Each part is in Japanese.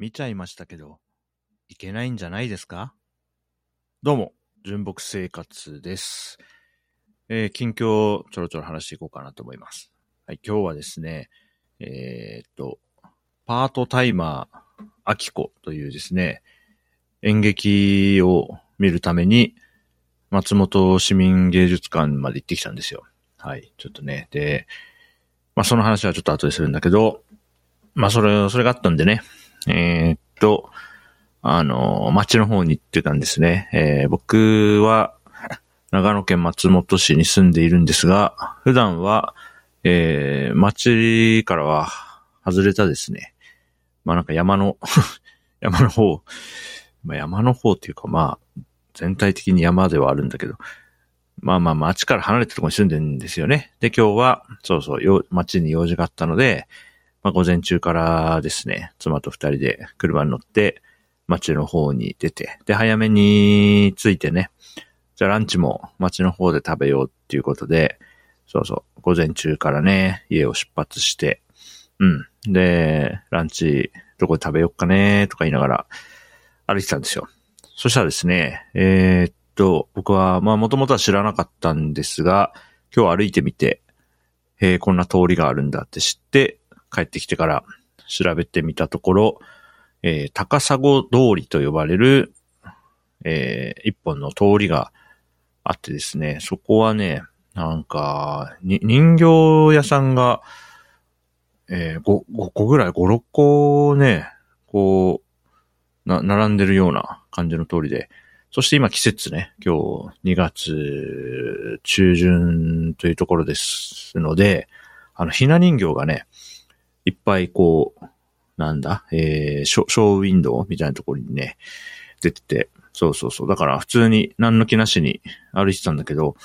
見ちゃいましたけど、いけないんじゃないですか？どうも、純木生活です。えー近況をちょろちょろ話していこうかなと思います。はい、今日はですね、えーっと、パートタイマー、アキコというですね、演劇を見るために、松本市民芸術館まで行ってきたんですよ。はい、ちょっとね。で、まあその話はちょっと後でするんだけど、まあそれ、それがあったんでね、えーっと、あの、町の方に行ってたんですね。えー僕は、長野県松本市に住んでいるんですが、普段は、えー、町からは外れたですね。まあなんか山の、山の方、まあ山の方っていうかまあ、全体的に山ではあるんだけど、まあまあ町から離れたところに住んでるんですよね。で、今日は、そうそう、町に用事があったので、まあ午前中からですね、妻と二人で車に乗って、町の方に出て、で、早めに着いてね、じゃあランチも町の方で食べようっていうことで、そうそう、午前中からね、家を出発して、うん。で、ランチどこで食べようかねとか言いながら歩いてたんですよ。そしたらですね、えーっと、僕は、まあもともとは知らなかったんですが、今日歩いてみて、えーこんな通りがあるんだって知って、帰ってきてから調べてみたところ、えー高砂通りと呼ばれる、えー一本の通りがあってですね、そこはね、なんか、に人形屋さんが、えー、5, 5個ぐらい、5、6個ね、こう、な、並んでるような感じの通りで、そして今季節ね、今日2月中旬というところですので、あの、ひな人形がね、いっぱいこう、なんだ、えー、ショショーウィンドウみたいなところにね、出てて、そうそうそう。だから普通に何の気なしに歩いてたんだけど、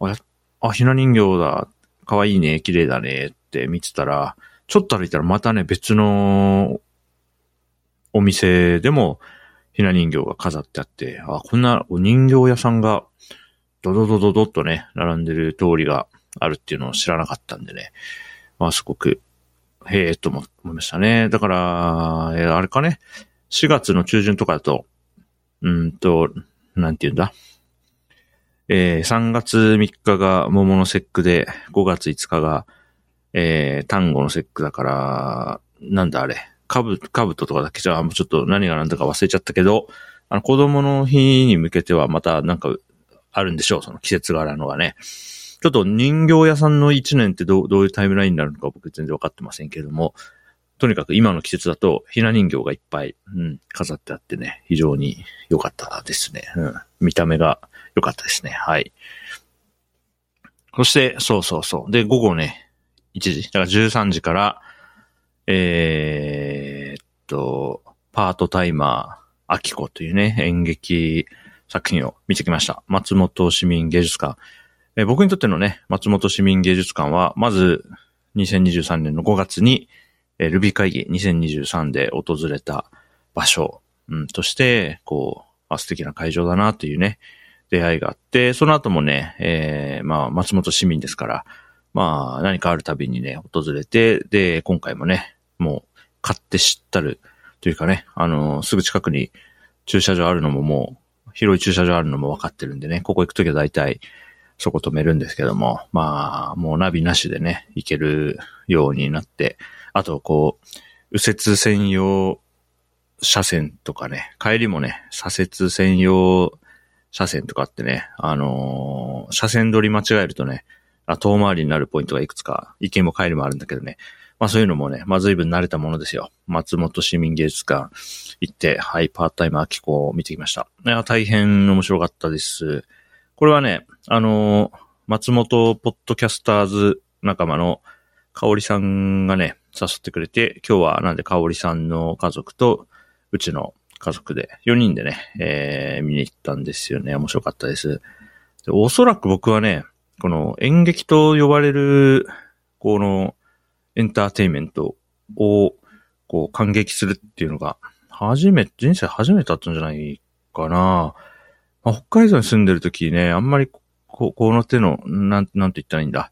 あ、あひな人形だ、かわいいね、綺麗だね。って見てたら、ちょっと歩いたらまたね、別のお店でもひな人形が飾ってあって、あ、こんなお人形屋さんがドドドドドっとね、並んでる通りがあるっていうのを知らなかったんでね、まあすごく、へえと思いましたね。だから、えーあれかね、4月の中旬とかだと、うんと、なんて言うんだ？えー3月3日が桃の節句で、5月5日が、えー、単語の節句だから、なんだあれ、かぶ、かぶととかだけじゃ、もうちょっと何が何だか忘れちゃったけど、あの、子供の日に向けてはまたなんか、あるんでしょう、その季節柄のがね。ちょっと人形屋さんの一年ってどう、どういうタイムラインになるのか僕全然わかってませんけれども、とにかく今の季節だと、ひな人形がいっぱい、うん、飾ってあってね、非常に良かったですね。うん。見た目が良かったですね。はい。そして、そうそうそう。で、午後ね、1時、だから13時から、えーっと、パートタイマー、アキコというね、演劇作品を見てきました。松本市民芸術館。えー僕にとってのね、松本市民芸術館は、まず、2023年の5月に、えールビー会議2023で訪れた場所、うん、として、こう、あ素敵な会場だなというね、出会いがあって、その後もね、えーまあ、松本市民ですから、まあ、何かあるたびにね、訪れて、で、今回もね、もう、買って知ったる、というかね、あのすぐ近くに駐車場あるのももう、広い駐車場あるのも分かってるんでね、ここ行くときは大体、そこ止めるんですけども、まあ、もうナビなしでね、行けるようになって、あと、こう、右折専用車線とかね、帰りもね、左折専用車線とかってね、あのー車線取り間違えるとね、遠回りになるポイントがいくつか、行きも帰りもあるんだけどね。まあそういうのもね、まあ随分慣れたものですよ。松本市民芸術館行って、はい、パータイム秋子を見てきました。いや、大変面白かったです。これはね、あのー松本ポッドキャスターズ仲間の香織さんがね、誘ってくれて、今日はなんで香織さんの家族と、うちの家族で、4人でね、えー見に行ったんですよね。面白かったです。でおそらく僕はね、この演劇と呼ばれる、このエンターテインメントを、こう感激するっていうのが、初めて、人生初めてだったんじゃないかな。まあ、北海道に住んでる時ね、あんまりこ、この手の、なん、なんて言ったらいいんだ。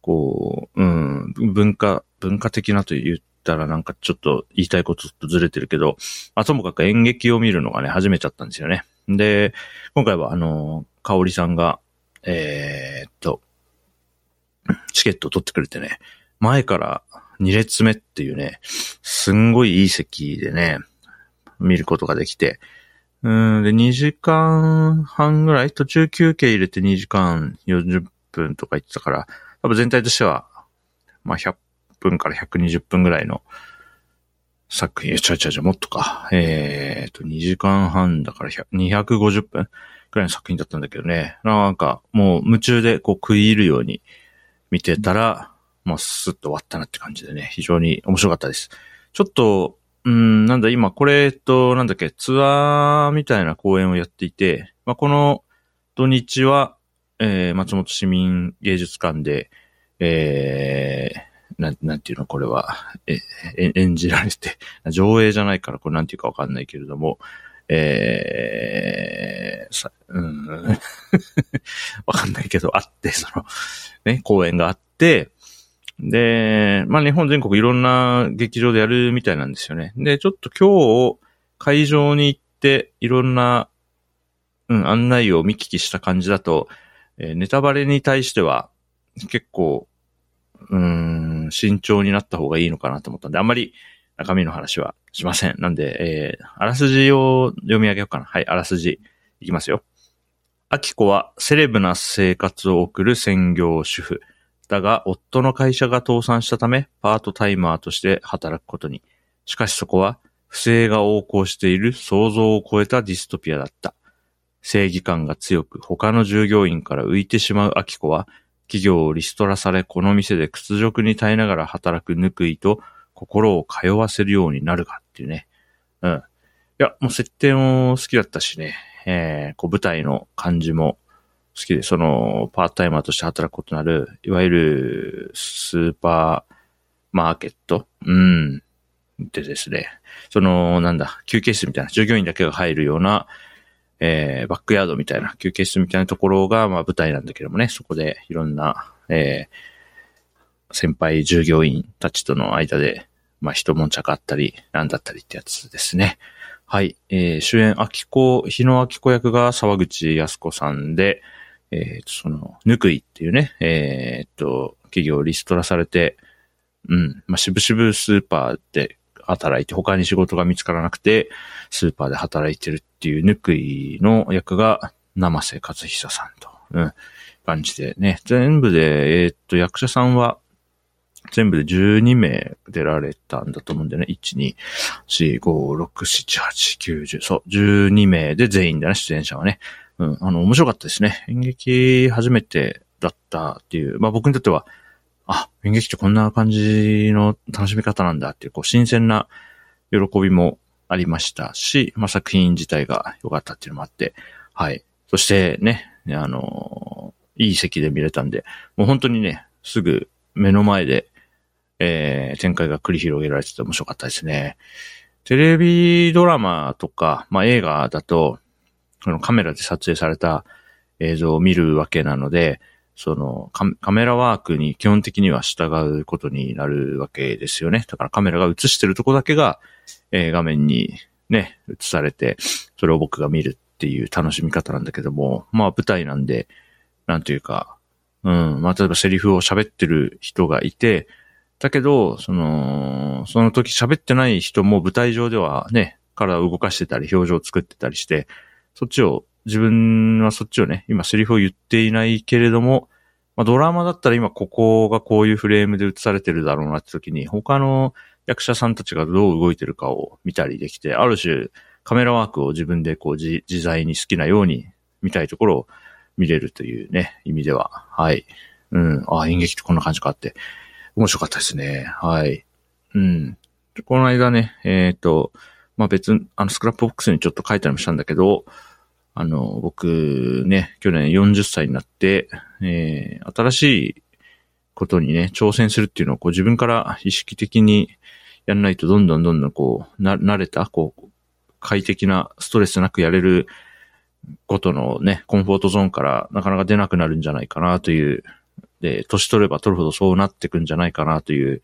こう、うん、文化、文化的なと言ったらなんかちょっと言いたいこととずれてるけど、まあ、ともかく演劇を見るのがね、始めちゃったんですよね。で、今回はあの、かおりさんが、えー、っと、チケットを取ってくれてね、前から2列目っていうね、すんごいいい席でね、見ることができて、うんで、2時間半ぐらい、途中休憩入れて2時間40分とか言ってたから、多分全体としては、まあ100分から120分ぐらいの作品、ちゃちゃちゃ、もっとか。えーと、2時間半だから250分ぐらいの作品だったんだけどね。なんか、もう夢中でこう食い入るように見てたら、もうスッと終わったなって感じでね、非常に面白かったです。ちょっと、うん、なんだ、今、これえっと、なんだっけ、ツアーみたいな公演をやっていて、まあ、この土日は、えー、松本市民芸術館で、えー、なん、なんていうの、これは、え、演じられて、上映じゃないから、これなんていうかわかんないけれども、えー、さ、うん、わかんないけど、あって、その、ね、公演があって、で、まあ日本全国いろんな劇場でやるみたいなんですよね。で、ちょっと今日会場に行っていろんな、うん、案内を見聞きした感じだと、えー、ネタバレに対しては結構、うん、慎重になった方がいいのかなと思ったんで、あんまり中身の話はしません。なんで、えー、あらすじを読み上げようかな。はい、あらすじいきますよ。アキコはセレブな生活を送る専業主婦。だが、夫の会社が倒産したため、パートタイマーとして働くことに。しかしそこは、不正が横行している想像を超えたディストピアだった。正義感が強く、他の従業員から浮いてしまうアキコは、企業をリストラされ、この店で屈辱に耐えながら働くぬくいと、心を通わせるようになるかっていうね。うん。いや、もう設定も好きだったしね、えー、こう舞台の感じも好きで、その、パートタイマーとして働くことになる、いわゆる、スーパーマーケット？うん。でですね、その、なんだ、休憩室みたいな、従業員だけが入るような、えー、バックヤードみたいな、休憩室みたいなところが、まあ舞台なんだけどもね、そこでいろんな、えー、先輩従業員たちとの間で、まあ一悶着あったり、なんだったりってやつですね。はい。えー、主演、秋子、日野秋子役が沢口康子さんで、えっ、と、その、ぬくいっていうね、えっ、と、企業リストラされて、うん、まあ、しぶしぶスーパーで働いて、他に仕事が見つからなくて、スーパーで働いてるっていうぬくいの役が、生瀬勝久さんと、うん、感じでね、全部で、えっ、と、役者さんは、全部で12名出られたんだと思うんだよね。1、2、4、5、6、7、8、9、10。そう、12名で全員だね、出演者はね。うん、あの、面白かったですね。演劇初めてだったっていう、まあ僕にとっては、あ、演劇ってこんな感じの楽しみ方なんだっていう、こう、新鮮な喜びもありましたし、まあ作品自体が良かったっていうのもあって、はい。そしてね、あの、いい席で見れたんで、もう本当にね、すぐ目の前で、えー、展開が繰り広げられてて面白かったですね。テレビドラマとか、まあ映画だと、このカメラで撮影された映像を見るわけなので、そのカメラワークに基本的には従うことになるわけですよね。だからカメラが映してるとこだけが、えー、画面にね、映されて、それを僕が見るっていう楽しみ方なんだけども、まあ舞台なんで、なんというか、うん、まあ例えばセリフを喋ってる人がいて、だけど、その、その時喋ってない人も舞台上ではね、体を動かしてたり、表情を作ってたりして、そっちを、自分はそっちをね、今セリフを言っていないけれども、まあ、ドラマだったら今ここがこういうフレームで映されてるだろうなって時に、他の役者さんたちがどう動いてるかを見たりできて、ある種カメラワークを自分でこう自在に好きなように見たいところを見れるというね、意味では、はい。うん。あ、演劇ってこんな感じかって、面白かったですね。はい。うん。この間ね、えっ、ー、と、まあ別、あの、スクラップボックスにちょっと書いたりもしたんだけど、あの、僕ね、去年40歳になって、えー、新しいことにね、挑戦するっていうのをこう自分から意識的にやらないとどんどんどんどんこう、な、慣れた、こう、快適なストレスなくやれることのね、コンフォートゾーンからなかなか出なくなるんじゃないかなという、で、年取れば取るほどそうなってくんじゃないかなという、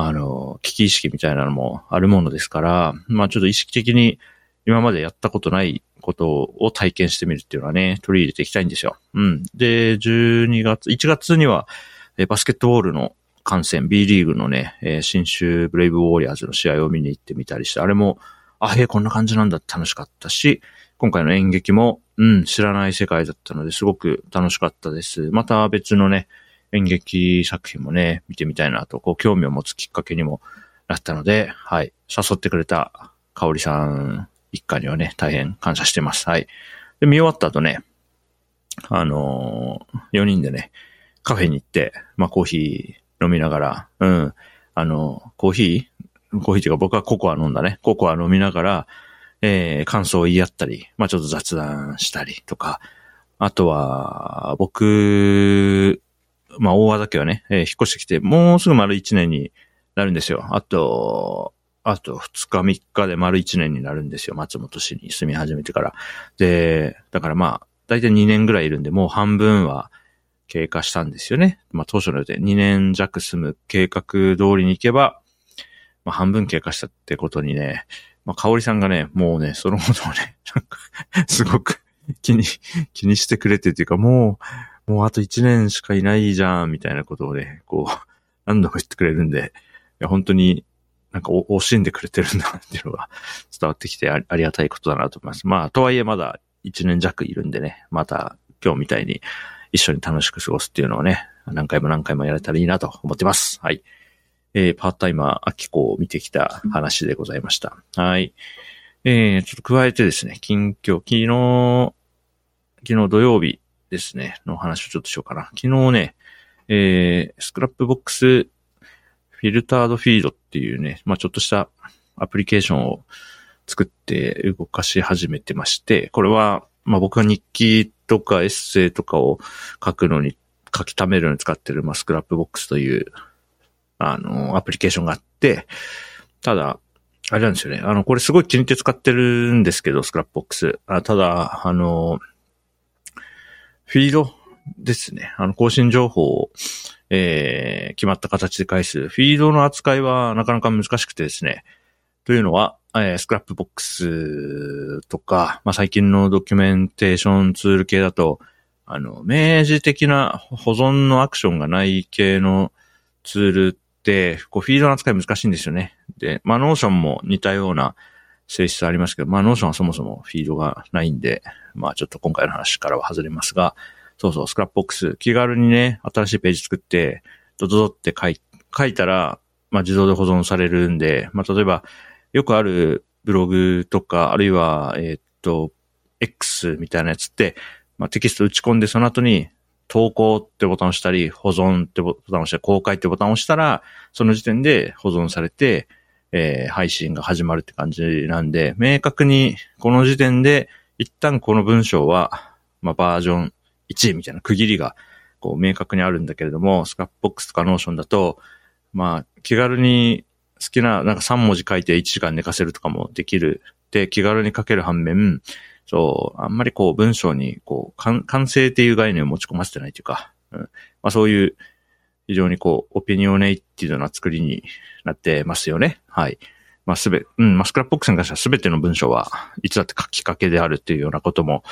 あの、危機意識みたいなのもあるものですから、まあちょっと意識的に今までやったことないことを体験してみるっていうのはね、取り入れていきたいんですよ。うん。で、12月、1月には、えバスケットボールの観戦、B リーグのね、えー、新州ブレイブウォーリアーズの試合を見に行ってみたりして、あれも、あ、へえ、こんな感じなんだって楽しかったし、今回の演劇も、うん、知らない世界だったのですごく楽しかったです。また別のね、演劇作品もね、見てみたいなと、こう、興味を持つきっかけにもなったので、はい、誘ってくれた香織さん一家にはね、大変感謝してます。はい。で、見終わった後ね、あのー、4人でね、カフェに行って、まあ、コーヒー、飲みながら、うん。あの、コーヒー？コーヒーっていうか僕はココア飲んだね。ココア飲みながら、えー、感想を言い合ったり、まあちょっと雑談したりとか、あとは、僕、まあ大和だけはね、えー、引っ越してきて、もうすぐ丸1年になるんですよ。あと、あと2日3日で丸1年になるんですよ。松本市に住み始めてから。で、だからまあ、だいたい2年ぐらいいるんで、もう半分は経過したんですよね。まあ当初の予定、2年弱住む計画通りに行けば、まあ半分経過したってことにね、まあ香織さんがね、もうね、そのことをね、なんか、すごく気に、気にしてくれてっていうか、もう、もうあと1年しかいないじゃん、みたいなことをね、こう、何度も言ってくれるんで、いや本当になんか惜しんでくれてるんだっていうのが 伝わってきてありがたいことだなと思います。まあ、とはいえまだ1年弱いるんでね、また今日みたいに一緒に楽しく過ごすっていうのをね、何回も何回もやれたらいいなと思ってます。はい。えー、パートタイマー、秋子を見てきた話でございました。はい。えー、ちょっと加えてですね、近況、昨日、昨日土曜日ですね、の話をちょっとしようかな。昨日ね、えー、 Scrapbox Filtered Feed っていうね、まあちょっとしたアプリケーションを作って動かし始めてまして、これは、まあ僕は日記とかエッセイとかを書くのに、書き溜めるのに使ってる、まあ、 Scrapbox という、あの、アプリケーションがあって、ただ、あれなんですよね。あの、これすごい気に入って使ってるんですけど、 Scrapbox。あただ、あの、フィードですね。あの、更新情報を、えー、決まった形で返す。フィードの扱いはなかなか難しくてですね。というのは、えー、 Scrapbox とか、まあ、最近のドキュメンテーションツール系だと、あの、明示的な保存のアクションがない系のツールって、こう、フィードの扱い難しいんですよね。で、まあ、 Notion も似たような性質ありますけど、まあ、 Notion はそもそもフィードがないんで、まあ、ちょっと今回の話からは外れますが、そうそう、 Scrapbox、気軽にね、新しいページ作って、ドドドって書い書いたら、まあ、自動で保存されるんで、まあ、例えば、よくあるブログとか、あるいは、えー、っと、X みたいなやつって、まあ、テキスト打ち込んでその後に投稿ってボタンを押したり、保存ってボタンを押したり、公開ってボタンを押したら、その時点で保存されて、えー、配信が始まるって感じなんで、明確にこの時点で一旦この文章は、まあ、バージョン1みたいな区切りがこう明確にあるんだけれども、 Scrapbox とか Notion だと、まあ、気軽に好きな、なんか3文字書いて1時間寝かせるとかもできる。で、気軽に書ける反面、そう、あんまりこう文章にこう、完成っていう概念を持ち込ませてないというか、うん、まあそういう非常にこう、 opinionated な作りになってますよね。はい。まあすべ、うん、まあ Scrapbox に関してはすべての文章はいつだって書きかけであるっていうようなことも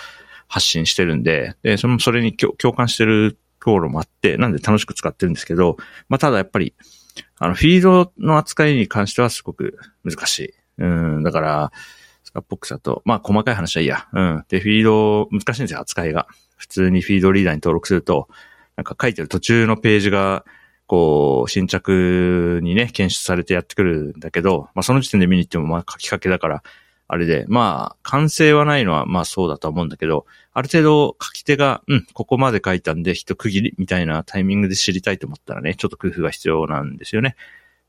発信してるんで、で、その、それに共感してるところもあって、なんで楽しく使ってるんですけど、まあただやっぱり、あの、フィードの扱いに関してはすごく難しい。うん、だから、スカップボックスだと、まあ細かい話はいいや。うん。で、フィード、難しいんですよ、扱いが。普通にフィードリーダーに登録すると、なんか書いてる途中のページが、こう、新着にね、検出されてやってくるんだけど、まあその時点で見に行っても、まあ書きかけだから、あれで、まあ、完成はないのは、まあそうだと思うんだけど、ある程度書き手が、うん、ここまで書いたんで一区切りみたいなタイミングで知りたいと思ったらね、ちょっと工夫が必要なんですよね。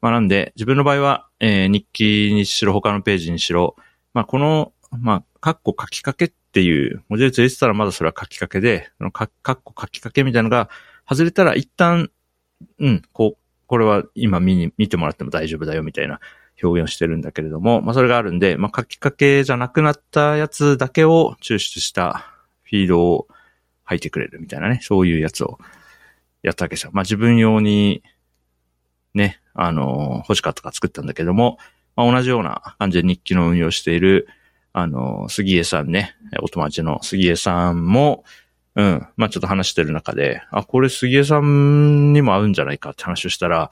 まあなんで、自分の場合は、えー、日記にしろ、他のページにしろ、まあこの、まあ、カッコ書きかけっていう文字列入れてたらまだそれは書きかけで、カッコ書きかけみたいなのが外れたら一旦、うん、こう、これは今見に、見てもらっても大丈夫だよみたいな表現をしてるんだけれども、まあそれがあるんで、まあ書きかけじゃなくなったやつだけを抽出したフィードを吐いてくれるみたいなね、そういうやつをやったわけですよ。まあ自分用にね、あの、欲しかったか作ったんだけども、まあ、同じような感じで日記の運用している、あの、杉江さんね、お友達の杉江さんも、うん、まあちょっと話してる中で、あ、これ杉江さんにも合うんじゃないかって話をしたら、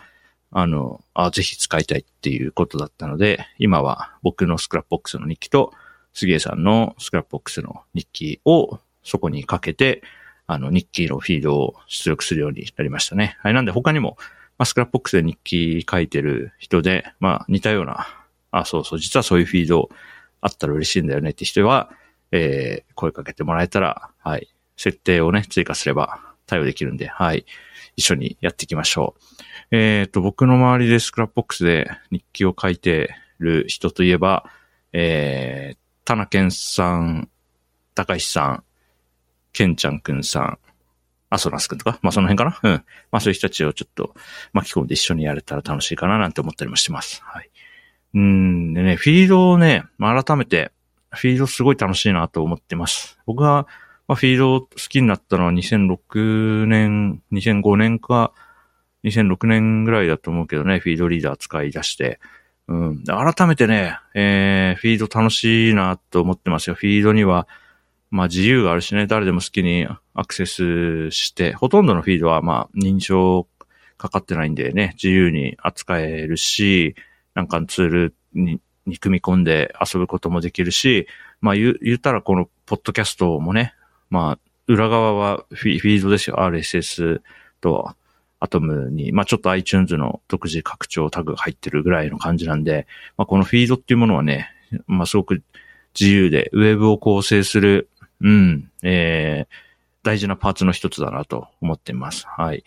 あの、あ、ぜひ使いたいっていうことだったので、今は僕の Scrapbox の日記と、杉江さんの Scrapbox の日記をそこにかけて、あの、日記のフィードを出力するようになりましたね。はい。なんで他にも、まあ、スクラップボックスで日記書いてる人で、まあ、似たような、あ、そうそう、実はそういうフィードあったら嬉しいんだよねって人は、えー、声かけてもらえたら、はい。設定をね、追加すれば対応できるんで、はい。一緒にやっていきましょう。えっ、ー、と、僕の周りで Scrapbox で日記を書いてる人といえば、えー、田中健さん、高石さん、ケンちゃんくんさん、アソラスくんとか、まあその辺かな？うん。まあそういう人たちをちょっと巻き込んで一緒にやれたら楽しいかななんて思ったりもしてます。はい。うんでね、フィードをね、まあ、改めて、フィードすごい楽しいなと思ってます。僕は、まあ、フィード好きになったのは2006年、2005年か、2006年ぐらいだと思うけどね、フィードリーダー使い出して。うん。改めてね、えー、フィード楽しいなと思ってますよ。フィードには、まあ自由があるしね、誰でも好きにアクセスして、ほとんどのフィードはまあ認証かかってないんでね、自由に扱えるし、なんかツールにに組み込んで遊ぶこともできるし、まあ言言ったらこのポッドキャストもね、まあ裏側はフィードですよ。RSS とアトムに、まあちょっと iTunes の独自拡張タグが入ってるぐらいの感じなんで、まあこのフィードっていうものはね、まあすごく自由で、ウェブを構成する、うん、えー、大事なパーツの一つだなと思っています。はい。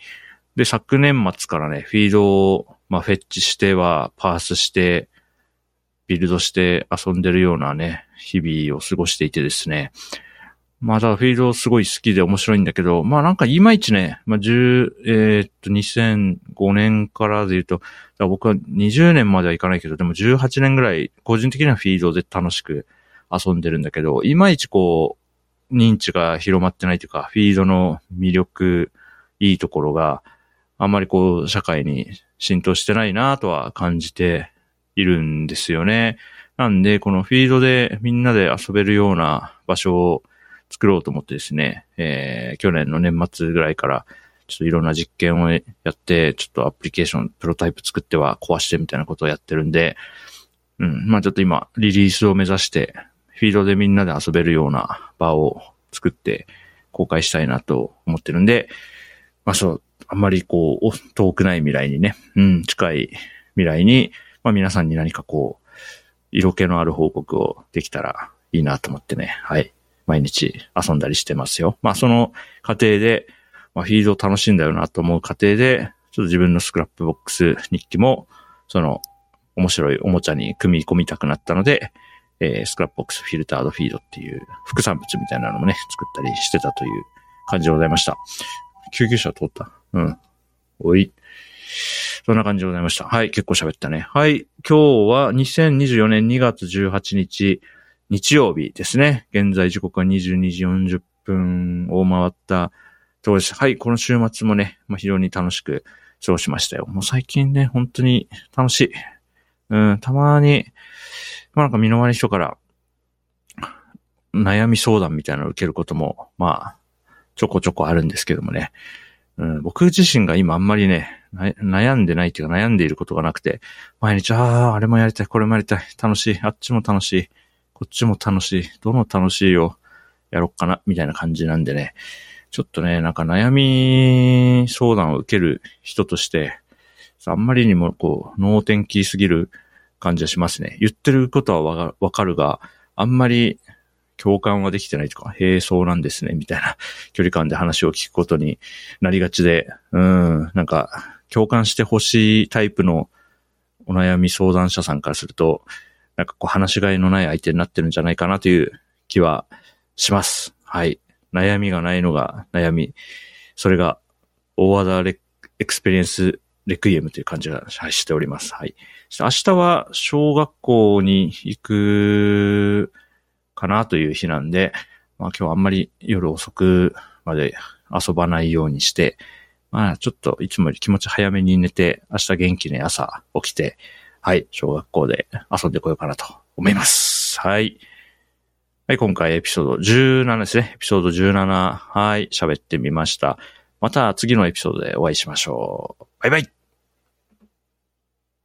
で、昨年末からね、フィードを、まあ、フェッチしては、パースして、ビルドして遊んでるようなね、日々を過ごしていてですね。まあだフィールドすごい好きで面白いんだけど、まあなんかいまいちね、まあ10、えー、っと2005年からで言うと、僕は20年まではいかないけど、でも18年ぐらい個人的にはフィールドで楽しく遊んでるんだけど、いまいちこう、認知が広まってないというか、フィードの魅力、いいところが、あんまりこう、社会に浸透してないなとは感じているんですよね。なんで、このフィードでみんなで遊べるような場所を作ろうと思ってですね、えー、去年の年末ぐらいから、ちょっといろんな実験をやって、ちょっとアプリケーション、プロタイプ作っては壊してみたいなことをやってるんで、うん、まあちょっと今、リリースを目指して、フィードでみんなで遊べるような場を作って公開したいなと思ってるんで、まあそう、あんまりこう、遠くない未来にね、うん、近い未来に、まあ皆さんに何かこう、色気のある報告をできたらいいなと思ってね、はい。毎日遊んだりしてますよ。まあその過程で、まあフィードを楽しんだよなと思う過程で、ちょっと自分の Scrapbox 日記も、その面白いおもちゃに組み込みたくなったので、えー、 Scrapbox Filtered Feed っていう副産物みたいなのもね、作ったりしてたという感じでございました。救急車通った？うん。おい。そんな感じでございました。はい、結構喋ったね。はい、今日は2024年2月18日、日曜日ですね。現在時刻は22時40分を回ったところです。はい、この週末もね、まあ、非常に楽しく過ごしましたよ。もう最近ね、本当に楽しい。うん、たまに、まあなんか身の回り人から、悩み相談みたいなのを受けることも、まあ、ちょこちょこあるんですけどもね。うん、僕自身が今あんまりね、悩んでないっていうか悩んでいることがなくて、毎日、ああ、あれもやりたい、これもやりたい、楽しい、あっちも楽しい、こっちも楽しい、どの楽しいをやろっかな、みたいな感じなんでね、ちょっとね、なんか悩み相談を受ける人として、あんまりにもこう、脳天気すぎる感じはしますね。言ってることはわかるが、あんまり共感はできてないとか、へえ、そうなんですね、みたいな距離感で話を聞くことになりがちで、うん、なんか、共感してほしいタイプのお悩み相談者さんからすると、なんかこう話しがいのない相手になってるんじゃないかなという気はします。はい。悩みがないのが悩み。それが、大和田レExperience Requiem という感じがしております。はい。明日は小学校に行くかなという日なんで、まあ今日あんまり夜遅くまで遊ばないようにして、まあ、ちょっといつもより気持ち早めに寝て、明日元気に朝起きて、はい、小学校で遊んでこようかなと思います。はい。はい、今回エピソード17ですね。エピソード17。はい、喋ってみました。また次のエピソードでお会いしましょう。バイバイ